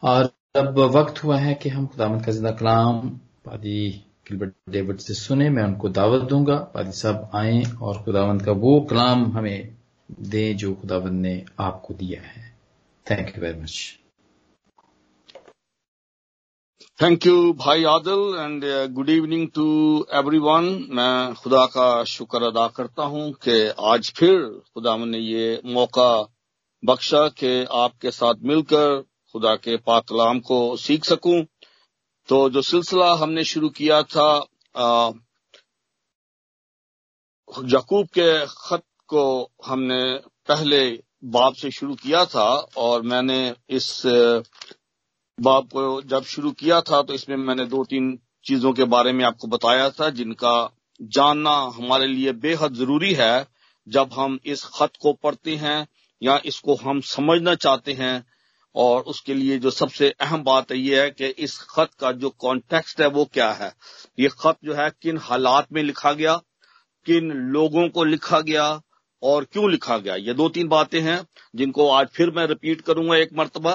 اور اب وقت ہوا ہے کہ ہم خدا کا زندہ کلام پادی گلبرٹ ڈیوڈ سے سنیں، میں ان کو دعوت دوں گا۔ پادی صاحب آئیں اور خداوند کا وہ کلام ہمیں دیں جو خداوند نے آپ کو دیا ہے۔ Thank you very much thank you بھائی Adil and good evening to everyone میں خدا کا شکر ادا کرتا ہوں کہ آج پھر خدا نے یہ موقع بخشا کہ آپ کے ساتھ مل کر خدا کے پاک کلام کو سیکھ سکوں۔ تو جو سلسلہ ہم نے شروع کیا تھا یقوب کے خط کو ہم نے پہلے باب سے شروع کیا تھا اور میں نے اس باب کو جب شروع کیا تھا تو اس میں میں نے دو تین چیزوں کے بارے میں آپ کو بتایا تھا جن کا جاننا ہمارے لیے بے حد ضروری ہے۔ جب ہم اس خط کو پڑھتے ہیں یا اس کو ہم سمجھنا چاہتے ہیں اور اس کے لیے جو سب سے اہم بات یہ ہے کہ اس خط کا جو کانٹیکسٹ ہے وہ کیا ہے؟ یہ خط جو ہے کن حالات میں لکھا گیا، کن لوگوں کو لکھا گیا اور کیوں لکھا گیا؟ یہ دو تین باتیں ہیں جن کو آج پھر میں رپیٹ کروں گا ایک مرتبہ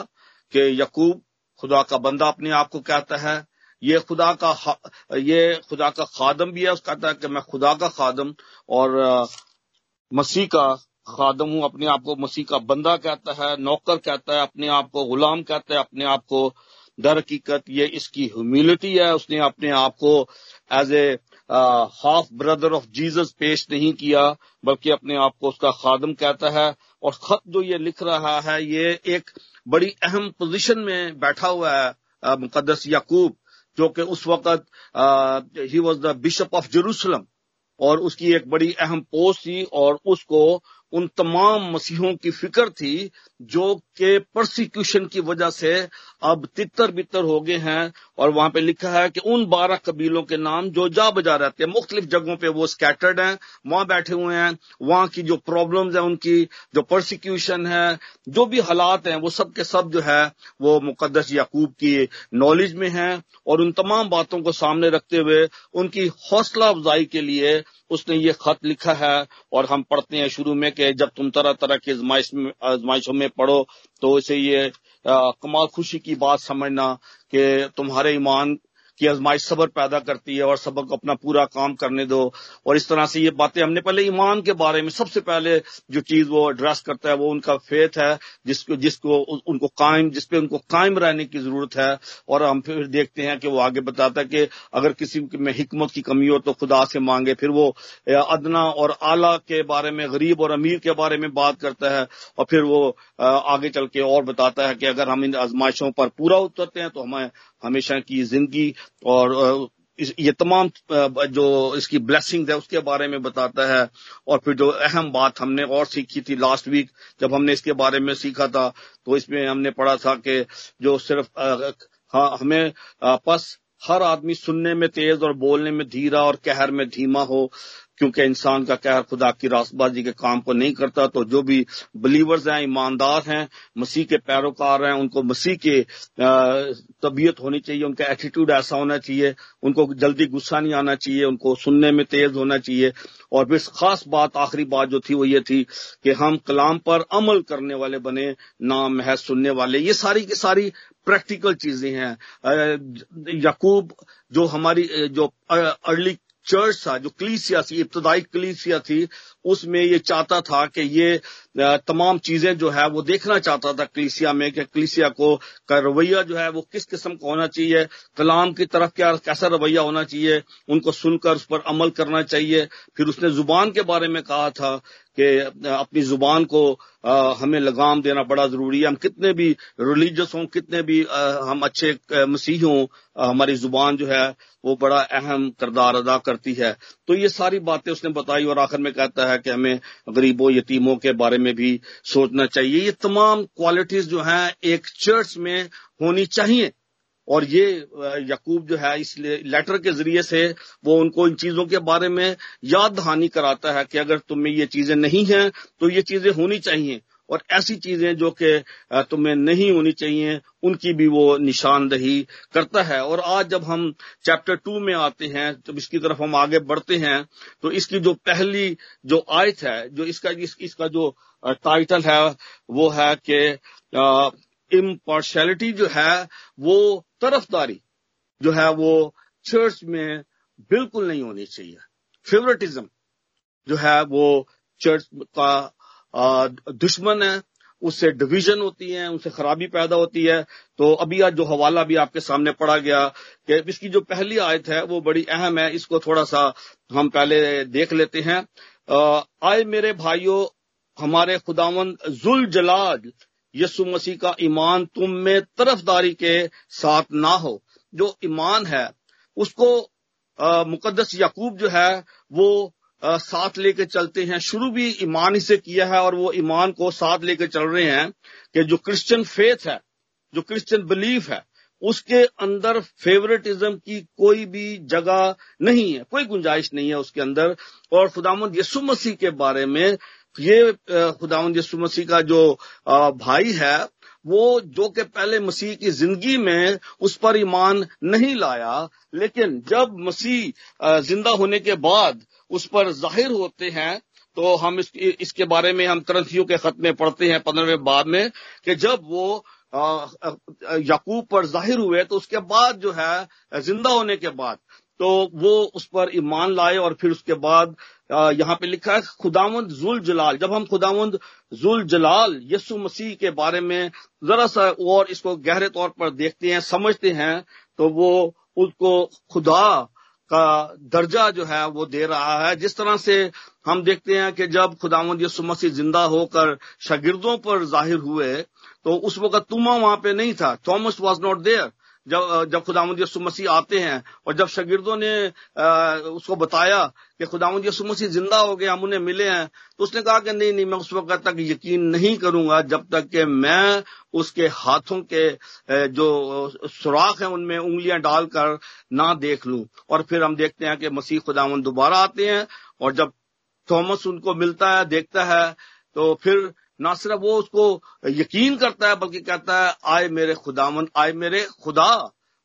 کہ یقوب خدا کا بندہ اپنے آپ کو کہتا ہے، یہ خدا کا یہ خدا کا خادم بھی ہے، اس کہتا ہے کہ میں خدا کا خادم اور مسیح کا خادم ہوں، اپنے آپ کو مسیح کا بندہ کہتا ہے، نوکر کہتا ہے، اپنے آپ کو غلام کہتا ہے، اپنے آپ کو در حقیقت یہ اس کی ہیوملٹی ہے۔ اس نے اپنے آپ کو as a half brother of Jesus پیش نہیں کیا، بلکہ اپنے آپ کو اس کا خادم کہتا ہے۔ اور خط جو یہ لکھ رہا ہے، یہ ایک بڑی اہم پوزیشن میں بیٹھا ہوا ہے مقدس یعقوب، جو کہ اس وقت he was the bishop of Jerusalem اور اس کی ایک بڑی اہم پوسٹ تھی اور اس کو ان تمام مسیحوں کی فکر تھی جو کہ پرسیکیوشن کی وجہ سے اب تتر بتر ہو گئے ہیں اور وہاں پہ لکھا ہے کہ ان بارہ قبیلوں کے نام جو جا بجا رہتے ہیں مختلف جگہوں پہ وہ اسکیٹرڈ ہیں، وہاں بیٹھے ہوئے ہیں، وہاں کی جو پرابلمز ہیں ان کی، جو پرسیکیوشن ہے، جو بھی حالات ہیں، وہ سب کے سب جو ہے وہ مقدس یعقوب کی نالج میں ہیں اور ان تمام باتوں کو سامنے رکھتے ہوئے ان کی حوصلہ افزائی کے لیے اس نے یہ خط لکھا ہے اور ہم پڑھتے ہیں شروع میں کہ جب تم طرح طرح کی آزمائشوں میں پڑھو تو اسے یہ کمال خوشی کی بات سمجھنا کہ تمہارے ایمان کی آزمائش صبر پیدا کرتی ہے اور صبر کو اپنا پورا کام کرنے دو۔ اور اس طرح سے یہ باتیں ہم نے پہلے ایمان کے بارے میں سب سے پہلے جو چیز وہ ایڈریس کرتا ہے وہ ان کا فیتھ ہے، جس کو جس کو ان کو قائم جس پہ ان کو قائم رہنے کی ضرورت ہے۔ اور ہم پھر دیکھتے ہیں کہ وہ آگے بتاتا ہے کہ اگر کسی میں حکمت کی کمی ہو تو خدا سے مانگے۔ پھر وہ ادنا اور اعلیٰ کے بارے میں، غریب اور امیر کے بارے میں بات کرتا ہے۔ اور پھر وہ آگے چل کے اور بتاتا ہے کہ اگر ہم ان آزمائشوں پر پورا اترتے ہیں تو ہمیں ہمیشہ کی زندگی اور یہ تمام جو اس کی بلیسنگ ہے اس کے بارے میں بتاتا ہے۔ اور پھر جو اہم بات ہم نے اور سیکھی تھی لاسٹ ویک جب ہم نے اس کے بارے میں سیکھا تھا تو اس میں ہم نے پڑھا تھا کہ جو صرف ہاں، ہمیں پس ہر آدمی سننے میں تیز اور بولنے میں دھیرا اور کہر میں دھیما ہو۔ کیونکہ انسان کا کہر خدا کی راست بازی کے کام کو نہیں کرتا، تو جو بھی بلیورز ہیں، ایماندار ہیں، مسیح کے پیروکار ہیں، ان کو مسیح کی طبیعت ہونی چاہیے، ان کا ایٹیٹیوڈ ایسا ہونا چاہیے، ان کو جلدی غصہ نہیں آنا چاہیے، ان کو سننے میں تیز ہونا چاہیے۔ اور پھر خاص بات، آخری بات جو تھی وہ یہ تھی کہ ہم کلام پر عمل کرنے والے بنے، نام، محض سننے والے، یہ ساری کی ساری پریکٹیکل چیزیں ہیں۔ یعقوب جو ہماری، جو ارلی چرچ تھا جو کلیسیا تھی ابتدائی کلیسیا تھی اس میں یہ چاہتا تھا کہ یہ تمام چیزیں جو ہے وہ دیکھنا چاہتا تھا کلیسیا میں کہ کلیسیا کو کا رویہ جو ہے وہ کس قسم کا ہونا چاہیے، کلام کی طرف کیا، کیسا رویہ ہونا چاہیے، ان کو سن کر اس پر عمل کرنا چاہیے۔ پھر اس نے زبان کے بارے میں کہا تھا کہ اپنی زبان کو ہمیں لگام دینا بڑا ضروری ہے۔ ہم کتنے بھی ریلیجس ہوں، کتنے بھی ہم اچھے مسیح ہوں ہماری زبان جو ہے وہ بڑا اہم کردار ادا کرتی ہے۔ تو یہ ساری باتیں اس نے بتائی اور آخر میں کہتا ہے کہ ہمیں غریبوں، یتیموں کے بارے میں بھی سوچنا چاہیے۔ یہ تمام کوالٹیز جو ہیں ایک چرچ میں ہونی چاہیے۔ اور یہ یقوب جو ہے اس لیٹر کے ذریعے سے وہ ان کو ان چیزوں کے بارے میں یاد دہانی کراتا ہے کہ اگر تم میں یہ چیزیں نہیں ہیں تو یہ چیزیں ہونی چاہیے۔ اور ایسی چیزیں جو کہ تمہیں نہیں ہونی چاہیے، ان کی بھی وہ نشاندہی کرتا ہے۔ اور آج جب ہم چیپٹر ٹو میں آتے ہیں، جب اس کی طرف ہم آگے بڑھتے ہیں، تو اس کی جو پہلی جو آیت ہے، جو اس کا اس کا جو ٹائٹل ہے، وہ ہے کہ امپارشلٹی جو ہے، وہ طرف داری جو ہے، وہ چرچ میں بالکل نہیں ہونی چاہیے۔ فیورٹزم جو ہے، وہ چرچ کا دشمن ہے اس سے ڈویژن ہوتی ہے، ان سے خرابی پیدا ہوتی ہے۔ تو ابھی آج جو حوالہ بھی آپ کے سامنے پڑا گیا کہ اس کی جو پہلی آیت ہے، وہ بڑی اہم ہے۔ اس کو تھوڑا سا ہم پہلے دیکھ لیتے ہیں۔ آئے میرے بھائیوں ہمارے خداون ذل جلال یسو مسیح کا ایمان تم میں طرف داری کے ساتھ نہ ہو۔ جو ایمان ہے، اس کو مقدس یعقوب جو ہے، وہ ساتھ لے کے چلتے ہیں۔ شروع بھی ایمان ہی سے کیا ہے اور وہ ایمان کو ساتھ لے کے چل رہے ہیں کہ جو کرسچن فیتھ ہے، جو کرسچن بلیف ہے، اس کے اندر فیورٹزم کی کوئی بھی جگہ نہیں ہے۔ کوئی گنجائش نہیں ہے اس کے اندر۔ اور خدامد یسو مسیح کے بارے میں یہ خداوند یسو مسیح کا جو بھائی ہے وہ جو کہ پہلے مسیح کی زندگی میں اس پر ایمان نہیں لایا، لیکن جب مسیح زندہ ہونے کے بعد اس پر ظاہر ہوتے ہیں، تو ہم اس کے بارے میں ہم کرنتھیوں کے خط میں پڑھتے ہیں، پندرہویں بعد میں، کہ جب وہ یعقوب پر ظاہر ہوئے، تو اس کے بعد جو ہے، زندہ ہونے کے بعد تو وہ اس پر ایمان لائے اور پھر اس کے بعد یہاں پہ لکھا ہے، خداوند ذل جلال جب ہم خداوند ذل جلال یسو مسیح کے بارے میں ذرا سا اور اس کو گہرے طور پر دیکھتے ہیں، سمجھتے ہیں، تو وہ اس کو خدا کا درجہ جو ہے وہ دے رہا ہے۔ جس طرح سے ہم دیکھتے ہیں کہ جب خداوند یسو مسیح زندہ ہو کر شاگردوں پر ظاہر ہوئے، تو اس وقت تما وہاں پہ نہیں تھا۔ تھامس واز ناٹ دیئر جب جب خدا یسو مسیح آتے ہیں اور جب شاگردوں نے اس کو بتایا کہ خدا یسو مسیح زندہ ہو گئے، ہم انہیں ملے ہیں، تو اس نے کہا کہ نہیں نہیں، میں اس وقت تک یقین نہیں کروں گا جب تک کہ میں اس کے ہاتھوں کے جو سوراخ ہیں ان میں انگلیاں ڈال کر نہ دیکھ لوں۔ اور پھر ہم دیکھتے ہیں کہ مسیح خدا دوبارہ آتے ہیں اور جب تھامس ان کو ملتا ہے، دیکھتا ہے، تو پھر نہ صرف وہ اس کو یقین کرتا ہے، بلکہ کہتا ہے، آئے میرے خداون آئے میرے خدا۔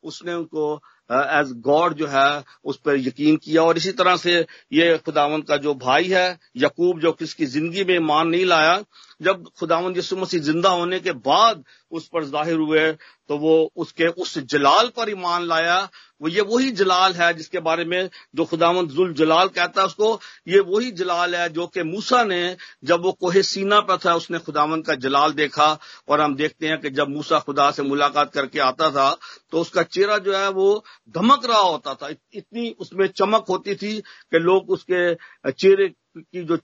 اس نے ان کو ایز گاڈ جو ہے، اس پر یقین کیا۔ اور اسی طرح سے یہ خداون کا جو بھائی ہے یقوب جو کس کی زندگی میں مان نہیں لایا، جب خداون یسو مسیح زندہ ہونے کے بعد اس پر ظاہر ہوئے تو وہ اس کے اس جلال پر ایمان لایا۔ وہ یہ وہی جلال ہے جس کے بارے میں جو خداوند ذل جلال کہتا ہے، اس کو یہ وہی جلال ہے جو کہ موسا نے جب وہ کوہ سینا پہ تھا، اس نے خداوند کا جلال دیکھا۔ اور ہم دیکھتے ہیں کہ جب موسا خدا سے ملاقات کر کے آتا تھا، تو اس کا چہرہ جو ہے وہ دھمک رہا ہوتا تھا۔ اتنی اس میں چمک ہوتی تھی کہ لوگ اس کے چہرے کی جو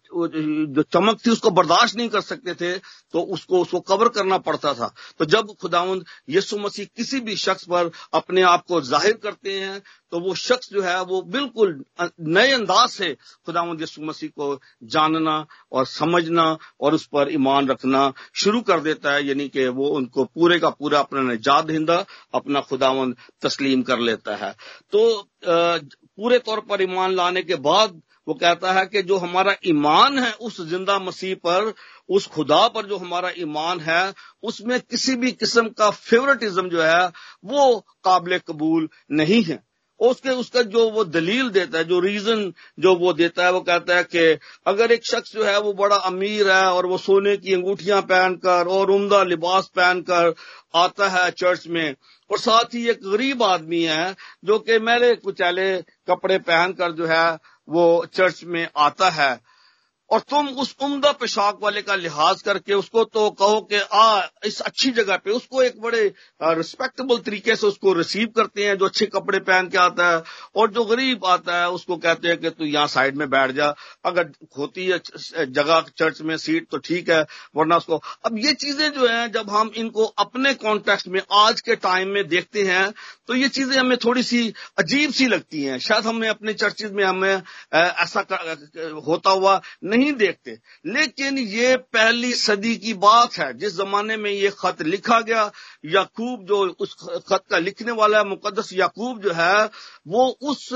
جو چمک تھی اس کو برداشت نہیں کر سکتے تھے، تو اس کو اس کو کور کرنا پڑتا تھا۔ تو جب خداوند یسو مسیح کسی بھی شخص پر اپنے آپ کو ظاہر کرتے ہیں، تو وہ شخص جو ہے، وہ بالکل نئے انداز سے خداوند یسو مسیح کو جاننا اور سمجھنا اور اس پر ایمان رکھنا شروع کر دیتا ہے۔ یعنی کہ وہ ان کو پورے کا پورا اپنا نجات دہندہ، اپنا خداوند تسلیم کر لیتا ہے۔ تو پورے طور پر ایمان لانے کے بعد وہ کہتا ہے کہ جو ہمارا ایمان ہے اس زندہ مسیح پر، اس خدا پر جو ہمارا ایمان ہے، اس میں کسی بھی قسم کا فیورٹزم جو ہے، وہ قابل قبول نہیں ہے۔ اس کے، اس کا جو وہ دلیل دیتا ہے، جو ریزن جو وہ دیتا ہے، وہ کہتا ہے کہ اگر ایک شخص جو ہے وہ بڑا امیر ہے اور وہ سونے کی انگوٹھیاں پہن کر اور عمدہ لباس پہن کر آتا ہے چرچ میں اور ساتھ ہی ایک غریب آدمی ہے جو کہ میرے کچالے کپڑے پہن کر جو ہے وہ چرچ میں آتا ہے اور تم اس عمدہ پشاک والے کا لحاظ کر کے اس کو تو کہو کہ آ، اس اچھی جگہ پہ، اس کو ایک بڑے ریسپیکٹبل طریقے سے اس کو ریسیو کرتے ہیں، جو اچھے کپڑے پہن کے آتا ہے اور جو غریب آتا ہے، اس کو کہتے ہیں کہ تو یہاں سائڈ میں بیٹھ جا، اگر ہوتی ہے، جگہ چرچ میں سیٹ تو ٹھیک ہے، ورنہ اس کو۔ اب یہ چیزیں جو ہیں، جب ہم ان کو اپنے کانٹیکٹ میں آج کے ٹائم میں دیکھتے ہیں، تو یہ چیزیں ہمیں تھوڑی سی عجیب سی لگتی ہیں۔ شاید ہمیں اپنے چرچز میں ہمیں ایسا ہوتا ہوا نہیں نہیں دیکھتے۔ لیکن یہ پہلی صدی کی بات ہے۔ جس زمانے میں یہ خط لکھا گیا، یعقوب جو اس خط کا لکھنے والا ہے، مقدس یعقوب جو ہے، وہ اس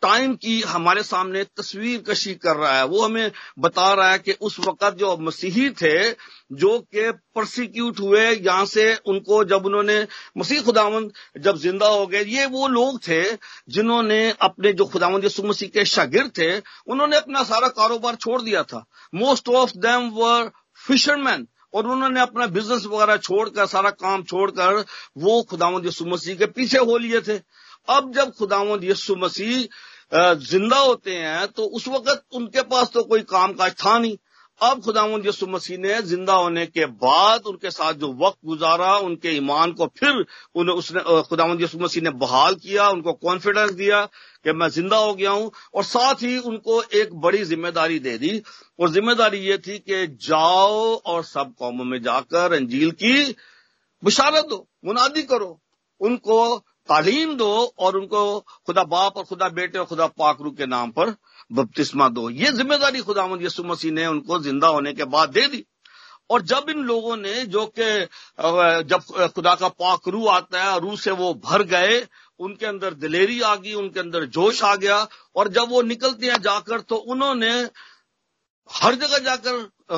ٹائم کی ہمارے سامنے تصویر کشی کر رہا ہے۔ وہ ہمیں بتا رہا ہے کہ اس وقت جو مسیحی تھے جو کہ پرسیکیوٹ ہوئے یہاں سے ان کو جب انہوں نے مسیح خداوند جب زندہ ہو گئے، یہ وہ لوگ تھے جنہوں نے اپنے جو خداوند یسو مسیح کے شاگرد تھے، انہوں نے اپنا سارا کاروبار چھوڑ دیا تھا۔ موسٹ آف دم ور فشر مین اور انہوں نے اپنا بزنس وغیرہ چھوڑ کر، سارا کام چھوڑ کر وہ خداوند یسو مسیح کے پیچھے ہو لیے تھے۔ اب جب خداوند یسو مسیح زندہ ہوتے ہیں تو اس وقت ان کے پاس تو کوئی کام کاج تھا نہیں۔ اب خدا یسو مسیح نے زندہ ہونے کے بعد ان کے ساتھ جو وقت گزارا، ان کے ایمان کو پھر اس نے خدا یسو مسیح نے بحال کیا، ان کو کانفیڈنس دیا کہ میں زندہ ہو گیا ہوں اور ساتھ ہی ان کو ایک بڑی ذمہ داری دے دی۔ اور ذمہ داری یہ تھی کہ جاؤ اور سب قوموں میں جا کر انجیل کی بشارت دو، منادی کرو، ان کو تعلیم دو اور ان کو خدا باپ اور خدا بیٹے اور خدا پاکرو کے نام پر بپتسمہ دو۔ یہ ذمہ داری خدا مد یسو مسیح نے ان کو زندہ ہونے کے بعد دے دی۔ اور جب ان لوگوں نے جو کہ جب خدا کا پاک روح آتا ہے، روح سے وہ بھر گئے، ان کے اندر دلیری آ گئی، ان کے اندر جوش آ گیا، اور جب وہ نکلتے ہیں جا کر تو انہوں نے ہر جگہ جا کر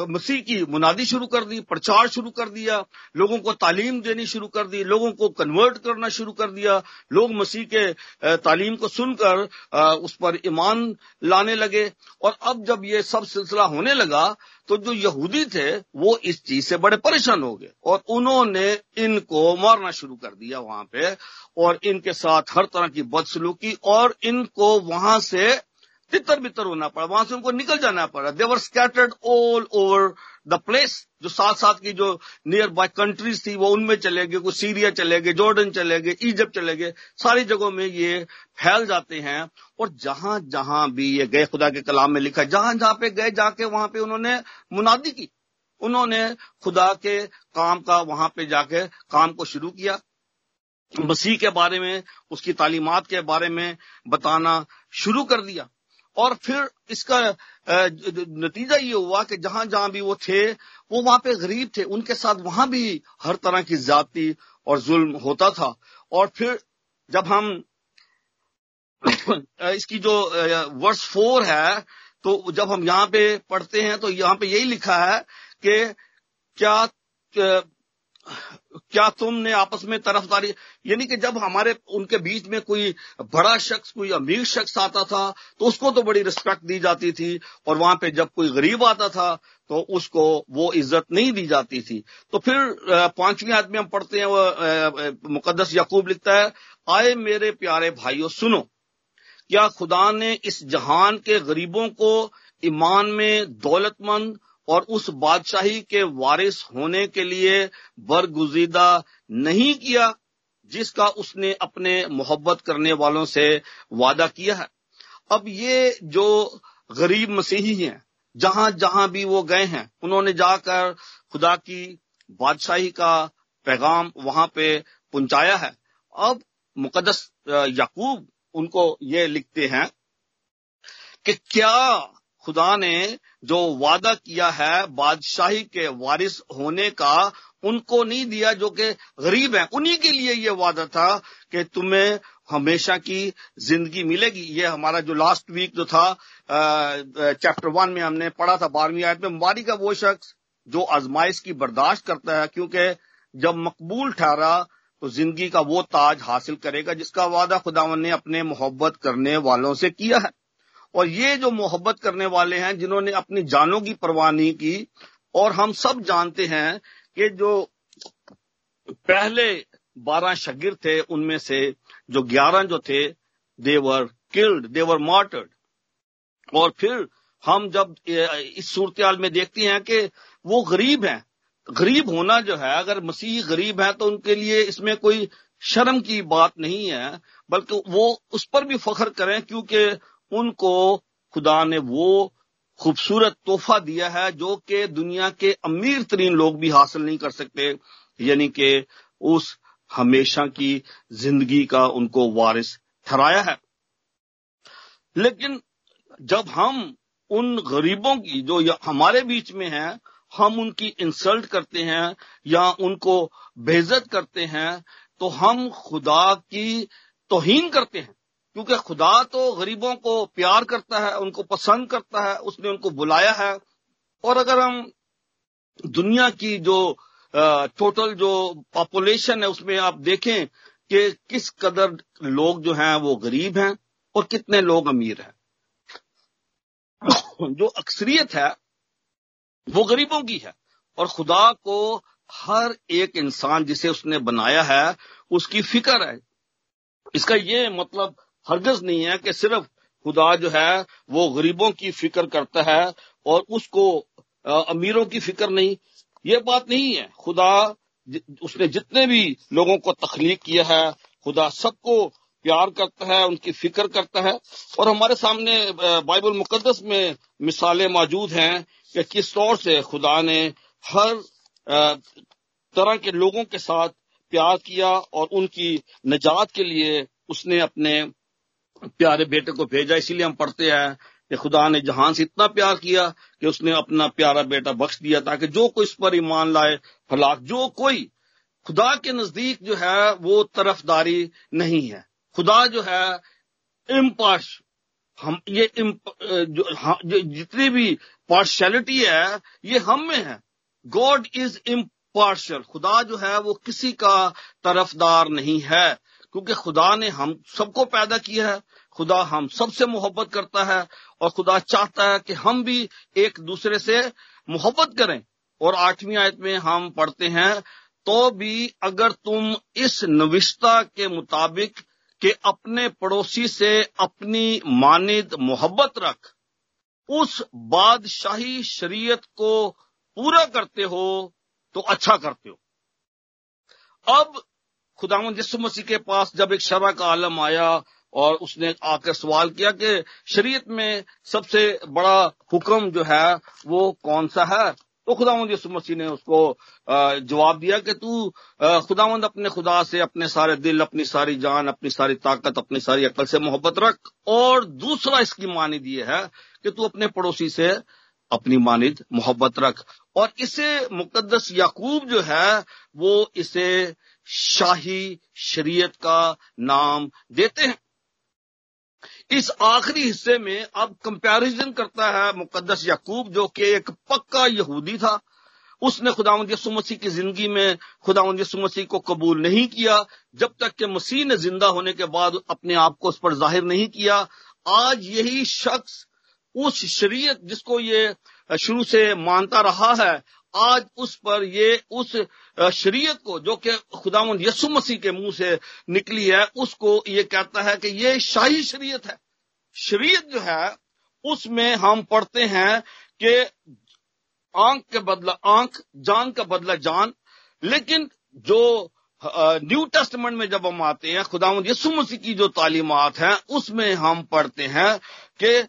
مسیح کی منادی شروع کر دی، پرچار شروع کر دیا، لوگوں کو تعلیم دینی شروع کر دی، لوگوں کو کنورٹ کرنا شروع کر دیا، لوگ مسیح کے تعلیم کو سن کر اس پر ایمان لانے لگے۔ اور اب جب یہ سب سلسلہ ہونے لگا، تو جو یہودی تھے، وہ اس چیز سے بڑے پریشان ہو گئے۔ اور انہوں نے ان کو مارنا شروع کر دیا وہاں پہ۔ اور ان کے ساتھ ہر طرح کی بدسلوکی، اور ان کو وہاں سے تتر بتر ہونا پڑا، وہاں سے ان کو نکل جانا پڑا۔ They were scattered all over the place جو ساتھ ساتھ کی جو نیئر بائی کنٹریز تھی، وہ ان میں چلے گئے کوئی سیریا چلے گئے جارڈن چلے گئے ایجپٹ چلے گئے۔ ساری جگہوں میں یہ پھیل جاتے ہیں۔ اور جہاں جہاں بھی یہ گئے، خدا کے کلام میں لکھا جہاں جہاں پہ گئے، جا کے وہاں پہ انہوں نے منادی کی۔ انہوں نے خدا کے کام کا وہاں پہ جا کے کام کو شروع کیا۔ مسیح کے بارے میں، اس کی تعلیمات کے بارے میں بتانا شروع کر دیا۔ اور پھر اس کا نتیجہ یہ ہوا کہ جہاں جہاں بھی وہ تھے، وہ وہاں پہ غریب تھے، ان کے ساتھ وہاں بھی ہر طرح کی ذاتی اور ظلم ہوتا تھا۔ اور پھر جب ہم اس کی جو ورس فور ہے، تو جب ہم یہاں پہ پڑھتے ہیں تو یہاں پہ یہی لکھا ہے کہ کیا کیا تم نے آپس میں طرف داری یعنی کہ جب ہمارے ان کے بیچ میں کوئی بڑا شخص، کوئی امیر شخص آتا تھا، تو اس کو تو بڑی رسپیکٹ دی جاتی تھی، اور وہاں پہ جب کوئی غریب آتا تھا، تو اس کو وہ عزت نہیں دی جاتی تھی۔ تو پھر پانچویں آدمی ہم پڑھتے ہیں، وہ مقدس یعقوب لکھتا ہے، آئے میرے پیارے بھائیوں سنو۔ کیا خدا نے اس جہان کے غریبوں کو ایمان میں دولت مند اور اس بادشاہی کے وارث ہونے کے لیے برگزیدہ نہیں کیا جس کا اس نے اپنے محبت کرنے والوں سے وعدہ کیا ہے۔ اب یہ جو غریب مسیحی ہیں، جہاں جہاں بھی وہ گئے ہیں، انہوں نے جا کر خدا کی بادشاہی کا پیغام وہاں پہ پہنچایا ہے۔ اب مقدس یعقوب ان کو یہ لکھتے ہیں کہ کیا خدا نے جو وعدہ کیا ہے بادشاہی کے وارث ہونے کا، ان کو نہیں دیا جو کہ غریب ہیں۔ انہی کے لیے یہ وعدہ تھا کہ تمہیں ہمیشہ کی زندگی ملے گی۔ یہ ہمارا جو لاسٹ ویک جو تھا چیپٹر ون میں ہم نے پڑھا تھا، بارہویں آیت میں مباری کا وہ شخص جو آزمائش کی برداشت کرتا ہے، کیونکہ جب مقبول ٹھہرا تو زندگی کا وہ تاج حاصل کرے گا جس کا وعدہ خداون نے اپنے محبت کرنے والوں سے کیا ہے۔ اور یہ جو محبت کرنے والے ہیں، جنہوں نے اپنی جانوں کی پرواہ نہیں کی، اور ہم سب جانتے ہیں کہ جو پہلے بارہ شگر تھے، ان میں سے جو گیارہ جو تھے دیور کلڈ دیور مارٹرڈ اور پھر ہم جب اس صورتحال میں دیکھتے ہیں کہ وہ غریب ہیں۔ غریب ہونا جو ہے، اگر مسیح غریب ہے تو ان کے لیے اس میں کوئی شرم کی بات نہیں ہے، بلکہ وہ اس پر بھی فخر کریں، کیونکہ ان کو خدا نے وہ خوبصورت تحفہ دیا ہے جو کہ دنیا کے امیر ترین لوگ بھی حاصل نہیں کر سکتے یعنی کہ اس ہمیشہ کی زندگی کا ان کو وارث ٹھہرایا ہے۔ لیکن جب ہم ان غریبوں کی جو ہمارے بیچ میں ہیں، ہم ان کی انسلٹ کرتے ہیں یا ان کو بےزت کرتے ہیں، تو ہم خدا کی توہین کرتے ہیں۔ کیونکہ خدا تو غریبوں کو پیار کرتا ہے، ان کو پسند کرتا ہے، اس نے ان کو بلایا ہے۔ اور اگر ہم دنیا کی جو ٹوٹل جو پاپولیشن ہے، اس میں آپ دیکھیں کہ کس قدر لوگ جو ہیں وہ غریب ہیں اور کتنے لوگ امیر ہیں۔ جو اکثریت ہے، وہ غریبوں کی ہے۔ اور خدا کو ہر ایک انسان جسے اس نے بنایا ہے، اس کی فکر ہے۔ اس کا یہ مطلب ہرگز نہیں ہے کہ صرف خدا جو ہے وہ غریبوں کی فکر کرتا ہے اور اس کو امیروں کی فکر نہیں۔ یہ بات نہیں ہے۔ خدا جی، اس نے جتنے بھی لوگوں کو تخلیق کیا ہے، خدا سب کو پیار کرتا ہے، ان کی فکر کرتا ہے۔ اور ہمارے سامنے بائبل مقدس میں مثالیں موجود ہیں کہ کس طور سے خدا نے ہر طرح کے لوگوں کے ساتھ پیار کیا اور ان کی نجات کے لیے اس نے اپنے پیارے بیٹے کو بھیجا اسی لیے ہم پڑھتے ہیں کہ خدا نے جہان سے اتنا پیار کیا کہ اس نے اپنا پیارا بیٹا بخش دیا تاکہ جو کوئی اس پر ایمان لائے ہلاک جو کوئی خدا کے نزدیک جو ہے وہ طرف داری نہیں ہے۔ خدا جو ہے امپارش ہم یہ ہاں، جتنی بھی پارشلٹی ہے یہ ہم میں ہے۔ گاڈ از امپارشل خدا جو ہے وہ کسی کا طرفدار نہیں ہے۔ کیونکہ خدا نے ہم سب کو پیدا کیا ہے، خدا ہم سب سے محبت کرتا ہے اور خدا چاہتا ہے کہ ہم بھی ایک دوسرے سے محبت کریں۔ اور آٹھویں آیت میں ہم پڑھتے ہیں، تو بھی اگر تم اس نوشتہ کے مطابق کہ اپنے پڑوسی سے اپنی ماند محبت رکھ، اس بادشاہی شریعت کو پورا کرتے ہو تو اچھا کرتے ہو۔ اب خدا یسو مسیح کے پاس جب ایک شرح کا عالم آیا اور اس نے آ کر سوال کیا کہ شریعت میں سب سے بڑا حکم جو ہے وہ کون سا ہے؟ تو خدا مند یسو مسیح نے اس کو جواب دیا کہ تو خداوند اپنے خدا سے اپنے سارے دل، اپنی ساری جان، اپنی ساری طاقت، اپنی ساری عقل سے محبت رکھ اور دوسرا اس کی مانی یہ ہے کہ تو اپنے پڑوسی سے اپنی ماند محبت رکھ اور اسے مقدس یعقوب جو ہے وہ اسے شاہی شریعت کا نام دیتے ہیں۔ اس آخری حصے میں اب کمپیرزن کرتا ہے مقدس یعقوب جو کہ ایک پکا یہودی تھا۔ اس نے خدا یسو مسیح کی زندگی میں خدا یسو مسیح کو قبول نہیں کیا۔ جب تک کہ مسیح نے زندہ ہونے کے بعد اپنے آپ کو اس پر ظاہر نہیں کیا، آج یہی شخص اس شریعت جس کو یہ شروع سے مانتا رہا ہے آج اس پر یہ اس شریعت کو جو کہ خدا یسو مسیح کے منہ سے نکلی ہے، اس کو یہ کہتا ہے کہ یہ شاہی شریعت ہے۔ شریعت جو ہے، اس میں ہم پڑھتے ہیں کہ آنکھ کے بدلہ، آنکھ، جان کا بدلہ جان، لیکن جو نیو ٹیسٹمنٹ میں جب ہم آتے ہیں خدا یسو مسیح کی جو تعلیمات ہیں، اس میں ہم پڑھتے ہیں کہ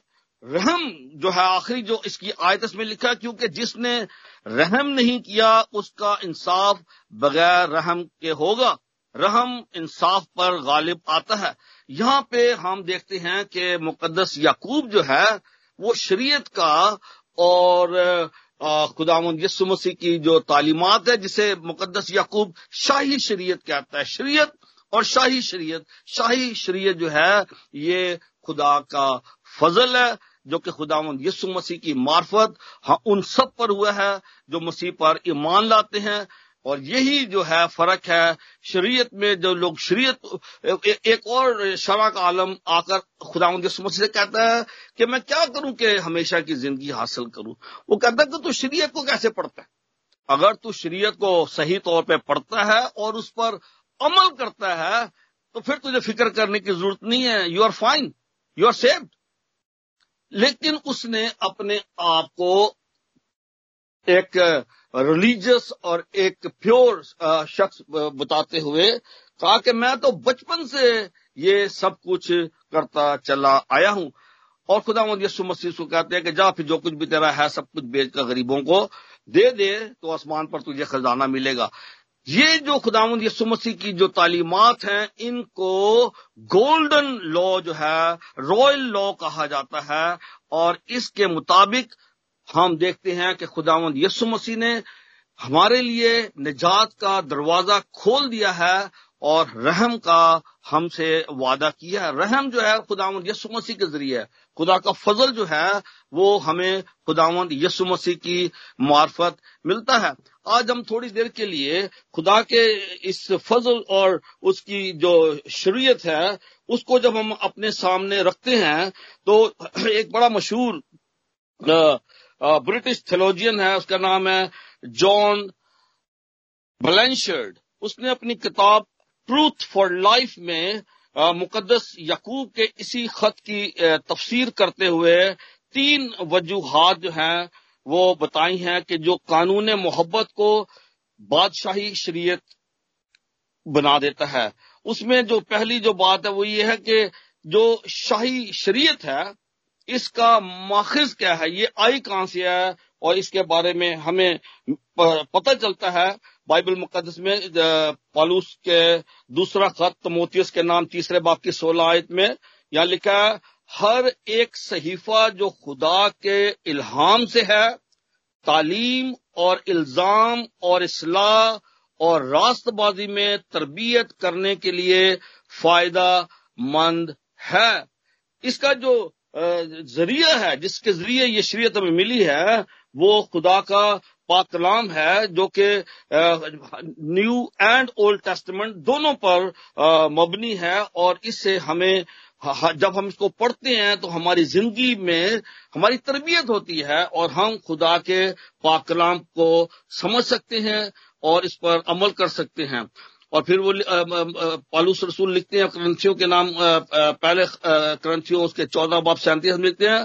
رحم جو ہے آخری جو اس کی آیت میں لکھا کیونکہ جس نے رحم نہیں کیا، اس کا انصاف بغیر رحم کے ہوگا۔ رحم انصاف پر غالب آتا ہے۔ یہاں پہ ہم دیکھتے ہیں کہ مقدس یعقوب جو ہے، وہ شریعت کا اور خدا یسو مسیح کی جو تعلیمات ہے، جسے مقدس یعقوب شاہی شریعت کہتا ہے۔ شریعت اور شاہی شریعت شاہی شریعت جو ہے، یہ خدا کا فضل ہے۔ جو کہ خدا یسو مسیح کی معرفت ہاں، ان سب پر ہوا ہے جو مسیح پر ایمان لاتے ہیں۔ اور یہی جو ہے فرق ہے شریعت میں، جو لوگ شریعت، ایک اور شرح کا عالم آ کر خدا یسو مسیح سے کہتا ہے کہ میں کیا کروں کہ ہمیشہ کی زندگی حاصل کروں؟ وہ کہتا ہے کہ تو شریعت کو کیسے پڑھتا ہے؟ اگر تو شریعت کو صحیح طور پہ پڑھتا ہے اور اس پر عمل کرتا ہے، تو پھر تجھے فکر کرنے کی ضرورت نہیں ہے۔ You are fine you are saved لیکن اس نے اپنے آپ کو ایک ریلیجس اور ایک پیور شخص بتاتے ہوئے کہا کہ میں تو بچپن سے یہ سب کچھ کرتا چلا آیا ہوں۔ اور خدا مد یسو مسیح کو کہتے ہیں کہ جا پھر جو کچھ بھی تیرا ہے سب کچھ بیچ کر غریبوں کو دے دے تو آسمان پر تجھے خزانہ ملے گا۔ یہ جو خدا یسو مسیح کی جو تعلیمات ہیں، ان کو گولڈن لا جو ہے، رائل لا کہا جاتا ہے۔ اور اس کے مطابق ہم دیکھتے ہیں کہ خداوند یسو مسیح نے ہمارے لیے نجات کا دروازہ کھول دیا ہے۔ اور رحم کا ہم سے وعدہ کیا۔ ہے رحم جو ہے خداوند یسو مسیح کے ذریعے خدا کا فضل جو ہے وہ ہمیں خداوند یسو مسیح کی معرفت ملتا ہے۔ آج ہم تھوڑی دیر کے لیے خدا کے اس فضل اور اس کی جو شریعت ہے، اس کو جب ہم اپنے سامنے رکھتے ہیں تو ایک بڑا مشہور برٹش تھلوجین ہے، اس کا نام ہے جان بلینشرڈ۔ اس نے اپنی کتاب ٹروتھ فار لائف میں مقدس یقوب کے اسی خط کی تفسیر کرتے ہوئے تین وجوہات جو ہیں، وہ بتائی ہیں کہ جو قانون محبت کو بادشاہی شریعت بنا دیتا ہے۔ اس میں جو پہلی جو بات ہے، وہ یہ ہے کہ جو شاہی شریعت ہے، اس کا ماخذ کیا ہے؟ یہ آئی کہاں سے ہے؟ اور اس کے بارے میں ہمیں پتہ چلتا ہے، بائبل مقدس میں پالوس کے دوسرا خط موتیس کے نام، تیسرے باپ کی سولہ آیت میں، یہاں لکھا ہے، ہر ایک صحیفہ جو خدا کے الہام سے ہے، تعلیم اور الزام اور اصلاح اور راست بازی میں تربیت کرنے کے لیے فائدہ مند ہے۔ اس کا جو ذریعہ ہے، جس کے ذریعے یہ شریعت ہمیں ملی ہے وہ خدا کا پاک کلام ہے جو کہ نیو اینڈ اولڈ ٹیسٹمنٹ دونوں پر مبنی ہے اور اس سے ہمیں جب ہم اس کو پڑھتے ہیں تو ہماری زندگی میں ہماری تربیت ہوتی ہے اور ہم خدا کے پاک کلام کو سمجھ سکتے ہیں اور اس پر عمل کر سکتے ہیں۔ اور پھر وہ پالوس رسول لکھتے ہیں کرنسیوں کے نام پہلے کرنسیوں اس کے چودہ باب سینتیس لکھتے ہیں۔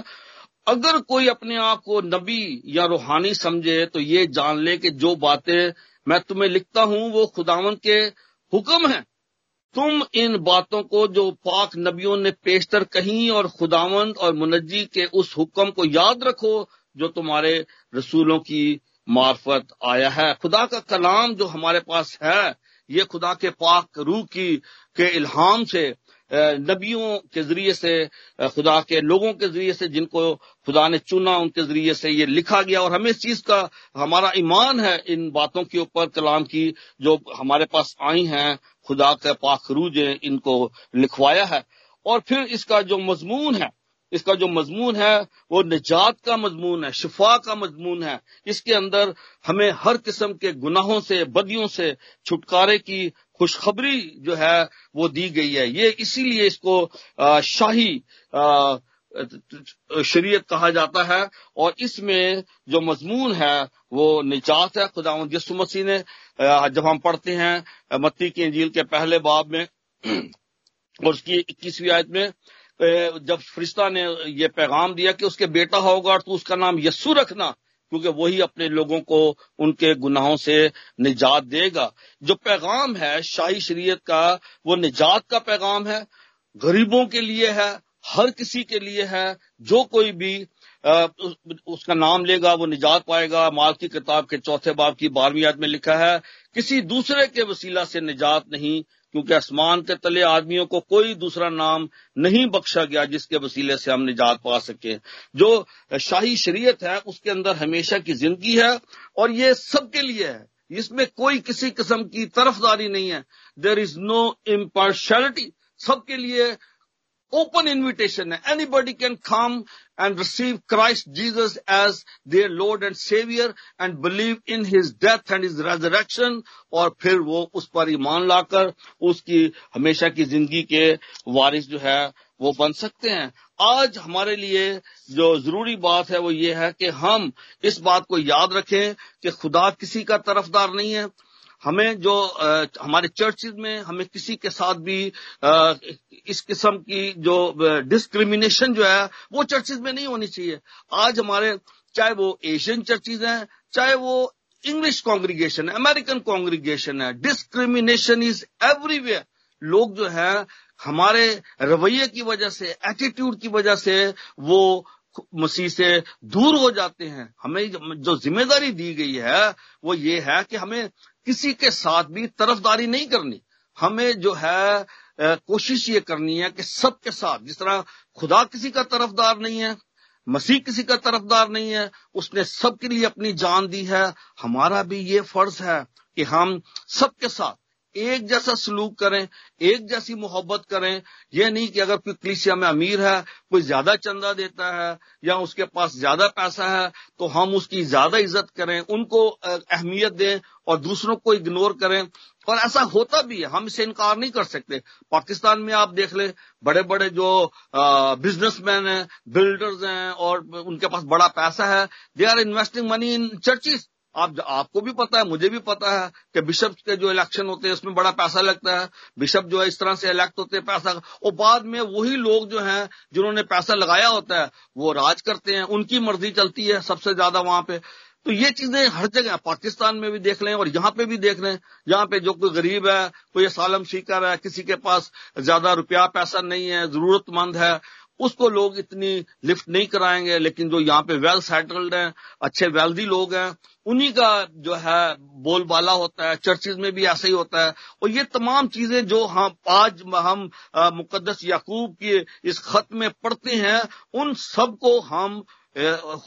اگر کوئی اپنے آپ کو نبی یا روحانی سمجھے تو یہ جان لے کہ جو باتیں میں تمہیں لکھتا ہوں وہ خداون کے حکم ہیں۔ تم ان باتوں کو جو پاک نبیوں نے پیشتر کہیں اور خداوند اور منجی کے اس حکم کو یاد رکھو جو تمہارے رسولوں کی معرفت آیا ہے۔ خدا کا کلام جو ہمارے پاس ہے، یہ خدا کے پاک روح کی کے الہام سے نبیوں کے ذریعے سے خدا کے لوگوں کے ذریعے سے جن کو خدا نے چنا، ان کے ذریعے سے یہ لکھا گیا اور ہمیں اس چیز کا ہمارا ایمان ہے ان باتوں کے اوپر، کلام کی جو ہمارے پاس آئی ہیں، خدا کے پاک روج ان کو لکھوایا ہے۔ اور پھر اس کا جو مضمون ہے، اس کا جو مضمون ہے، وہ نجات کا مضمون ہے، شفا کا مضمون ہے۔ اس کے اندر ہمیں ہر قسم کے گناہوں سے، بدیوں سے، چھٹکارے کی خوشخبری جو ہے وہ دی گئی ہے۔ یہ اسی لیے اس کو شاہی شریعت کہا جاتا ہے۔ اور اس میں جو مضمون ہے وہ نجات ہے۔ خدا یسو مسیح نے جب ہم پڑھتے ہیں، متی کی انجیل کے پہلے باب میں اور اس کی اکیسویں آیت میں جب فرشتہ نے یہ پیغام دیا کہ اس کے بیٹا ہوگا اور تو اس کا نام یسو رکھنا کیونکہ وہی اپنے لوگوں کو ان کے گناہوں سے نجات دے گا۔ جو پیغام ہے، شاہی شریعت کا، وہ نجات کا پیغام ہے، غریبوں کے لیے ہے، ہر کسی کے لیے ہے، جو کوئی بھی اس کا نام لے گا، وہ نجات پائے گا۔ مال کی کتاب کے چوتھے باپ کی بارہویں یاد میں لکھا ہے، کسی دوسرے کے وسیلہ سے نجات نہیں کیونکہ آسمان کے تلے آدمیوں کو کوئی دوسرا نام نہیں بخشا گیا جس کے وسیلے سے ہم نجات پا سکے۔ جو شاہی شریعت ہے، اس کے اندر ہمیشہ کی زندگی ہے اور یہ سب کے لیے ہے۔ اس میں کوئی کسی قسم کی طرف داری نہیں ہے۔ دیر از نو امپارشلٹی سب کے لیے اوپن انویٹیشن ہے۔ Anybody can come and receive Christ Jesus as their Lord and saviour and believe in his death and his resurrection اور پھر وہ اس پر ایمان لا کر اس کی ہمیشہ کی زندگی کے وارث جو ہے وہ بن سکتے ہیں۔ آج ہمارے لیے جو ضروری بات ہے وہ یہ ہے کہ ہم اس بات کو یاد رکھیں کہ خدا کسی کا طرفدار نہیں ہے۔ ہمیں جو ہمارے چرچز میں ہمیں کسی کے ساتھ بھی اس قسم کی جو ڈسکریمنیشن جو ہے، وہ چرچز میں نہیں ہونی چاہیے۔ آج ہمارے، چاہے وہ ایشین چرچز ہیں، چاہے وہ انگلش کانگریگیشن ہے امیریکن کانگریگیشن ہے ڈسکریمنیشن از ایوری ویئر لوگ جو ہے ہمارے رویے کی وجہ سے ایٹیٹیوڈ کی وجہ سے وہ مسیح سے دور ہو جاتے ہیں۔ ہمیں جو ذمہ داری دی گئی ہے، وہ یہ ہے کہ ہمیں کسی کے ساتھ بھی طرفداری نہیں کرنی۔ ہمیں جو ہے کوشش یہ کرنی ہے کہ سب کے ساتھ، جس طرح خدا کسی کا طرف دار نہیں ہے، مسیح کسی کا طرف دار نہیں ہے، اس نے سب کے لیے اپنی جان دی ہے۔ ہمارا بھی یہ فرض ہے کہ ہم سب کے ساتھ ایک جیسا سلوک کریں، ایک جیسی محبت کریں، یہ نہیں کہ اگر کوئی کلیسیا میں امیر ہے، کوئی زیادہ چندہ دیتا ہے یا اس کے پاس زیادہ پیسہ ہے، تو ہم اس کی زیادہ عزت کریں، ان کو اہمیت دیں اور دوسروں کو اگنور کریں۔ اور ایسا ہوتا بھی ہے، ہم اسے انکار نہیں کر سکتے۔ پاکستان میں آپ دیکھ لیں، بڑے بڑے جو بزنس مین ہیں بلڈرز ہیں اور ان کے پاس بڑا پیسہ ہے۔ They are investing money in churches آپ آپ کو بھی پتا ہے، مجھے بھی پتا ہے کہ بشپ کے جو الیکشن ہوتے ہیں، اس میں بڑا پیسہ لگتا ہے۔ بشپ جو ہے، اس طرح سے الیکٹ ہوتے ہیں پیسہ۔ اور بعد میں وہی لوگ جو ہیں، جنہوں نے پیسہ لگایا ہوتا ہے، وہ راج کرتے ہیں۔ ان کی مرضی چلتی ہے سب سے زیادہ وہاں پہ۔ تو یہ چیزیں ہر جگہ پاکستان میں بھی دیکھ لیں اور یہاں پہ بھی دیکھ لیں۔ یہاں پہ جو کوئی غریب ہے، کوئی سالم شیکر ہے، کسی کے پاس زیادہ روپیہ پیسہ نہیں ہے ضرورت مند ہے اس کو لوگ اتنی لفٹ نہیں کرائیں گے، لیکن جو یہاں پہ ویل سیٹلڈ ہیں، اچھے ویلدی لوگ ہیں، انہی کا جو ہے بول بالا ہوتا ہے، چرچز میں بھی ایسا ہی ہوتا ہے۔ اور یہ تمام چیزیں جو ہم آج ہم مقدس یعقوب کی اس خط میں پڑھتے ہیں، ان سب کو ہم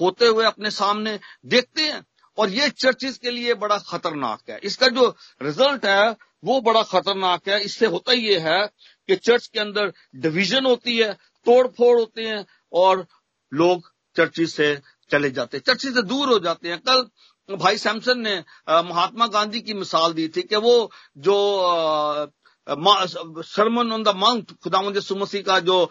ہوتے ہوئے اپنے سامنے دیکھتے ہیں۔ اور یہ چرچز کے لیے بڑا خطرناک ہے۔ اس کا جو ریزلٹ ہے، وہ بڑا خطرناک ہے۔ اس سے ہوتا یہ ہے کہ چرچ کے اندر ڈویژن ہوتی ہے۔ توڑ پھوڑ ہوتے ہیں اور لوگ چرچز سے چلے جاتے ہیں۔ چرچز سے دور ہو جاتے ہیں۔ کل بھائی سیمسن نے مہاتما گاندھی کی مثال دی تھی کہ وہ جو سرمن آن دا ماؤنٹ خدا مند سمسی کا جو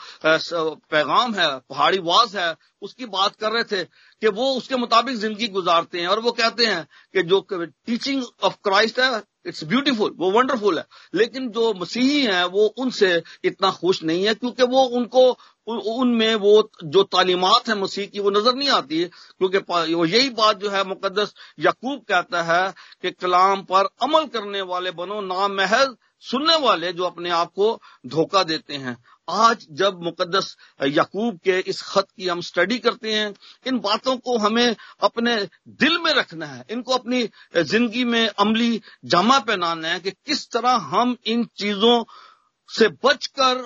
پیغام ہے، پہاڑی واز ہے، اس کی بات کر رہے تھے کہ وہ اس کے مطابق زندگی گزارتے ہیں اور وہ کہتے ہیں کہ جو ٹیچنگ آف کرائسٹ ہے اٹس بیوٹیفل وہ ونڈرفل ہے۔ لیکن جو مسیحی ہیں، وہ ان سے اتنا خوش نہیں ہے کیونکہ وہ ان کو، ان میں وہ جو تعلیمات ہیں مسیح کی، وہ نظر نہیں آتی۔ کیونکہ یہی بات جو ہے مقدس یعقوب کہتا ہے کہ کلام پر عمل کرنے والے بنو نام محض سننے والے جو اپنے آپ کو دھوکہ دیتے ہیں۔ آج جب مقدس یعقوب کے اس خط کی ہم سٹڈی کرتے ہیں، ان باتوں کو ہمیں اپنے دل میں رکھنا ہے، ان کو اپنی زندگی میں عملی جامع پہنانا ہے کہ کس طرح ہم ان چیزوں سے بچ کر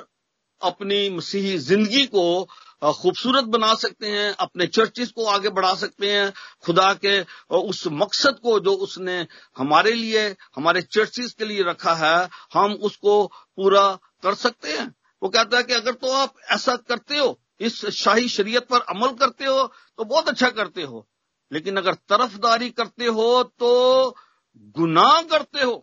اپنی مسیحی زندگی کو خوبصورت بنا سکتے ہیں، اپنے چرچز کو آگے بڑھا سکتے ہیں۔ خدا کے اس مقصد کو جو اس نے ہمارے لیے، ہمارے چرچز کے لیے رکھا ہے، ہم اس کو پورا کر سکتے ہیں۔ وہ کہتا ہے کہ اگر تو آپ ایسا کرتے ہو، اس شاہی شریعت پر عمل کرتے ہو، تو بہت اچھا کرتے ہو۔ لیکن اگر طرف داری کرتے ہو تو گناہ کرتے ہو۔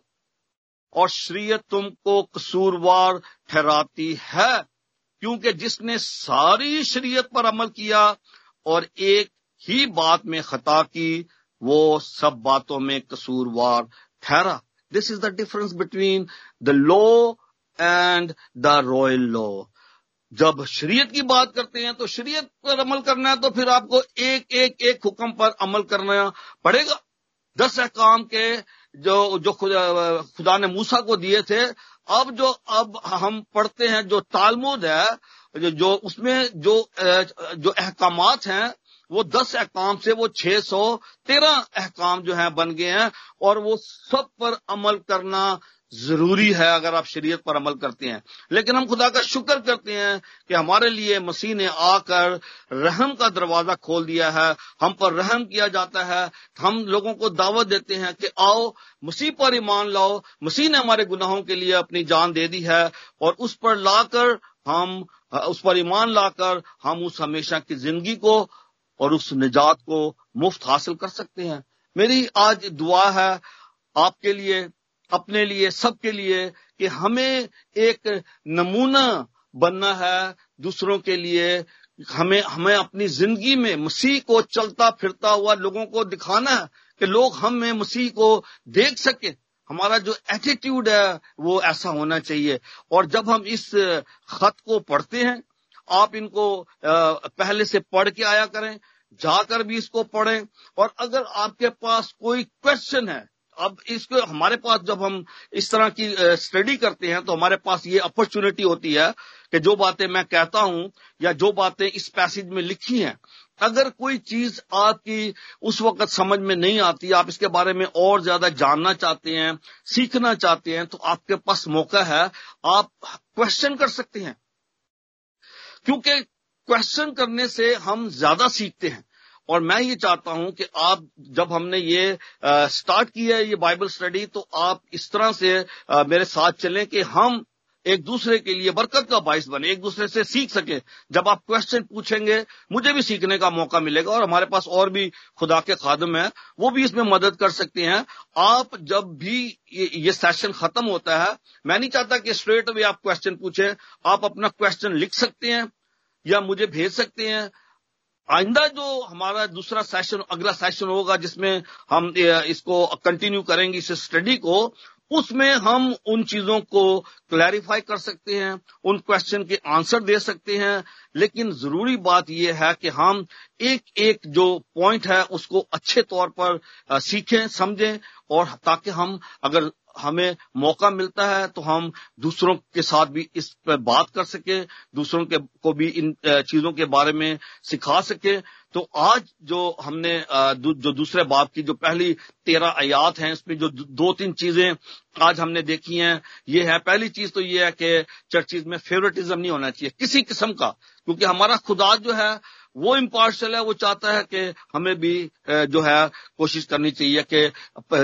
اور شریعت تم کو قصوروار ٹھہراتی ہے، کیونکہ جس نے ساری شریعت پر عمل کیا اور ایک ہی بات میں خطا کی، وہ سب باتوں میں قصوروار ٹھہرا۔ This is the difference between the law and the royal law جب شریعت کی بات کرتے ہیں تو شریعت پر عمل کرنا ہے تو پھر آپ کو ایک ایک ایک حکم پر عمل کرنا پڑے گا۔ دس احکام کے جو جو خدا, خدا نے موسا کو دیے تھے اب جو اب ہم پڑھتے ہیں جو تالمود ہے جو اس میں جو جو احکامات ہیں وہ دس احکام سے وہ چھ سو تیرہ احکام جو ہیں بن گئے ہیں اور وہ سب پر عمل کرنا ضروری ہے اگر آپ شریعت پر عمل کرتے ہیں۔ لیکن ہم خدا کا شکر کرتے ہیں کہ ہمارے لیے مسیح نے آ کر رحم کا دروازہ کھول دیا ہے۔ ہم پر رحم کیا جاتا ہے۔ ہم لوگوں کو دعوت دیتے ہیں کہ آؤ، مسیح پر ایمان لاؤ۔ مسیح نے ہمارے گناہوں کے لیے اپنی جان دے دی ہے اور اس پر لا کر ہم، اس پر ایمان لا کر ہم اس ہمیشہ کی زندگی کو اور اس نجات کو مفت حاصل کر سکتے ہیں۔ میری آج دعا ہے آپ کے لیے۔ اپنے لیے، سب کے لیے کہ ہمیں ایک نمونہ بننا ہے دوسروں کے لیے، ہمیں ہمیں اپنی زندگی میں مسیح کو چلتا پھرتا ہوا لوگوں کو دکھانا ہے کہ لوگ ہم میں مسیح کو دیکھ سکیں ہمارا جو ایٹیٹیوڈ ہے وہ ایسا ہونا چاہیے۔ اور جب ہم اس خط کو پڑھتے ہیں، آپ ان کو پہلے سے پڑھ کے آیا کریں، جا کر بھی اس کو پڑھیں۔ اور اگر آپ کے پاس کوئی کوشچن ہے اب اس کو ہمارے پاس جب ہم اس طرح کی اسٹڈی کرتے ہیں تو ہمارے پاس یہ اپرچونٹی ہوتی ہے کہ جو باتیں میں کہتا ہوں یا جو باتیں اس پیسج میں لکھی ہیں، اگر کوئی چیز آپ کی اس وقت سمجھ میں نہیں آتی، آپ اس کے بارے میں اور زیادہ جاننا چاہتے ہیں، سیکھنا چاہتے ہیں، تو آپ کے پاس موقع ہے، آپ کوشچن کر سکتے ہیں. کیونکہ کوشچن کرنے سے ہم زیادہ سیکھتے ہیں. اور میں یہ چاہتا ہوں کہ آپ جب ہم نے یہ سٹارٹ کیا ہے یہ بائبل اسٹڈی تو آپ اس طرح سے میرے ساتھ چلیں کہ ہم ایک دوسرے کے لیے برکت کا باعث بنے، ایک دوسرے سے سیکھ سکے جب آپ کوشچن پوچھیں گے، مجھے بھی سیکھنے کا موقع ملے گا اور ہمارے پاس اور بھی خدا کے خادم ہیں، وہ بھی اس میں مدد کر سکتے ہیں۔ آپ جب بھی یہ سیشن ختم ہوتا ہے، میں نہیں چاہتا کہ اسٹریٹ وے آپ کوشچن پوچھیں، آپ اپنا کوشچن لکھ سکتے ہیں یا مجھے بھیج سکتے ہیں۔ آئندہ جو ہمارا دوسرا سیشن اگلا سیشن ہوگا جس میں ہم اس کو کنٹینیو کریں گے، اس اسٹڈی کو، اس میں ہم ان چیزوں کو کلیریفائی کر سکتے ہیں، ان کوشچن کے آنسر دے سکتے ہیں۔ لیکن ضروری بات یہ ہے کہ ہم ایک ایک جو پوائنٹ ہے، اس کو اچھے طور پر سیکھیں، سمجھیں اور تاکہ ہم اگر ہمیں موقع ملتا ہے تو ہم دوسروں کے ساتھ بھی اس پہ بات کر سکیں دوسروں کے کو بھی ان چیزوں کے بارے میں سکھا سکیں تو آج جو ہم نے جو دوسرے باپ کی جو پہلی تیرہ آیات ہیں، اس میں جو دو تین چیزیں آج ہم نے دیکھی ہیں، یہ ہے، پہلی چیز تو یہ ہے کہ چرچیز میں فیوریٹزم نہیں ہونا چاہیے، کسی قسم کا، کیونکہ ہمارا خدا جو ہے وہ امپارشل ہے، وہ چاہتا ہے کہ ہمیں بھی جو ہے، کوشش کرنی چاہیے کہ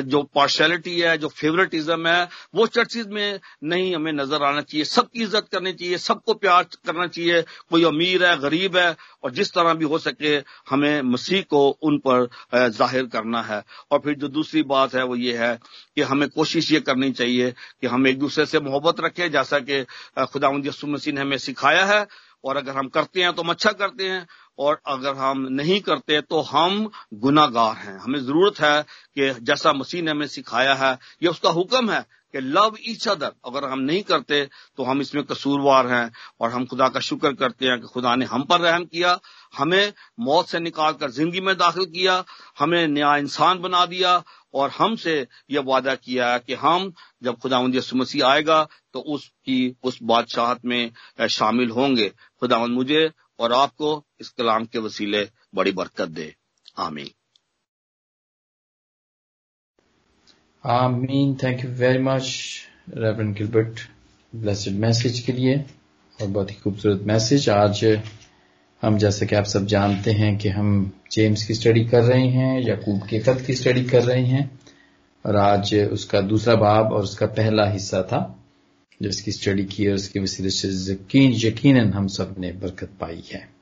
جو پارشلٹی ہے، جو فیوریٹزم ہے، وہ چرچز میں نہیں ہمیں نظر آنا چاہیے۔ سب کی عزت کرنی چاہیے، سب کو پیار کرنا چاہیے۔ کوئی امیر ہے، غریب ہے، اور جس طرح بھی ہو سکے ہمیں مسیح کو ان پر ظاہر کرنا ہے۔ اور پھر جو دوسری بات ہے، وہ یہ ہے کہ ہمیں کوشش یہ کرنی چاہیے کہ ہم ایک دوسرے سے محبت رکھیں۔ جیسا کہ خدا یسو مسیح نے ہمیں سکھایا ہے اور اگر ہم کرتے ہیں تو ہم اچھا کرتے ہیں، اور اگر ہم نہیں کرتے تو ہم گناگار ہیں۔ ہمیں ضرورت ہے کہ جیسا مسیح نے ہمیں سکھایا ہے، یہ اس کا حکم ہے کہ لو ایچ ادر اگر ہم نہیں کرتے تو ہم اس میں قصوروار ہیں اور ہم خدا کا شکر کرتے ہیں کہ خدا نے ہم پر رحم کیا، ہمیں موت سے نکال کر زندگی میں داخل کیا، ہمیں نیا انسان بنا دیا اور ہم سے یہ وعدہ کیا کہ ہم جب خدا یسو مسیح آئے گا تو اس کی اس بادشاہت میں شامل ہوں گے۔ خدا مجھے اور آپ کو اس کلام کے وسیلے بڑی برکت دے۔ آمین۔ آمین۔ Thank you very much reverend Gilbert blessed message کے لیے اور بہت ہی خوبصورت میسج آج ہم جیسا کہ آپ سب جانتے ہیں کہ ہم جیمز کی اسٹڈی کر رہے ہیں یا کوب کے خط کی اسٹڈی کر رہے ہیں۔ اور آج اس کا دوسرا باب اور اس کا پہلا حصہ تھا، جس کی اسٹڈی کی اور اس کے وسیلے سے یقیناً ہم سب نے برکت پائی ہے۔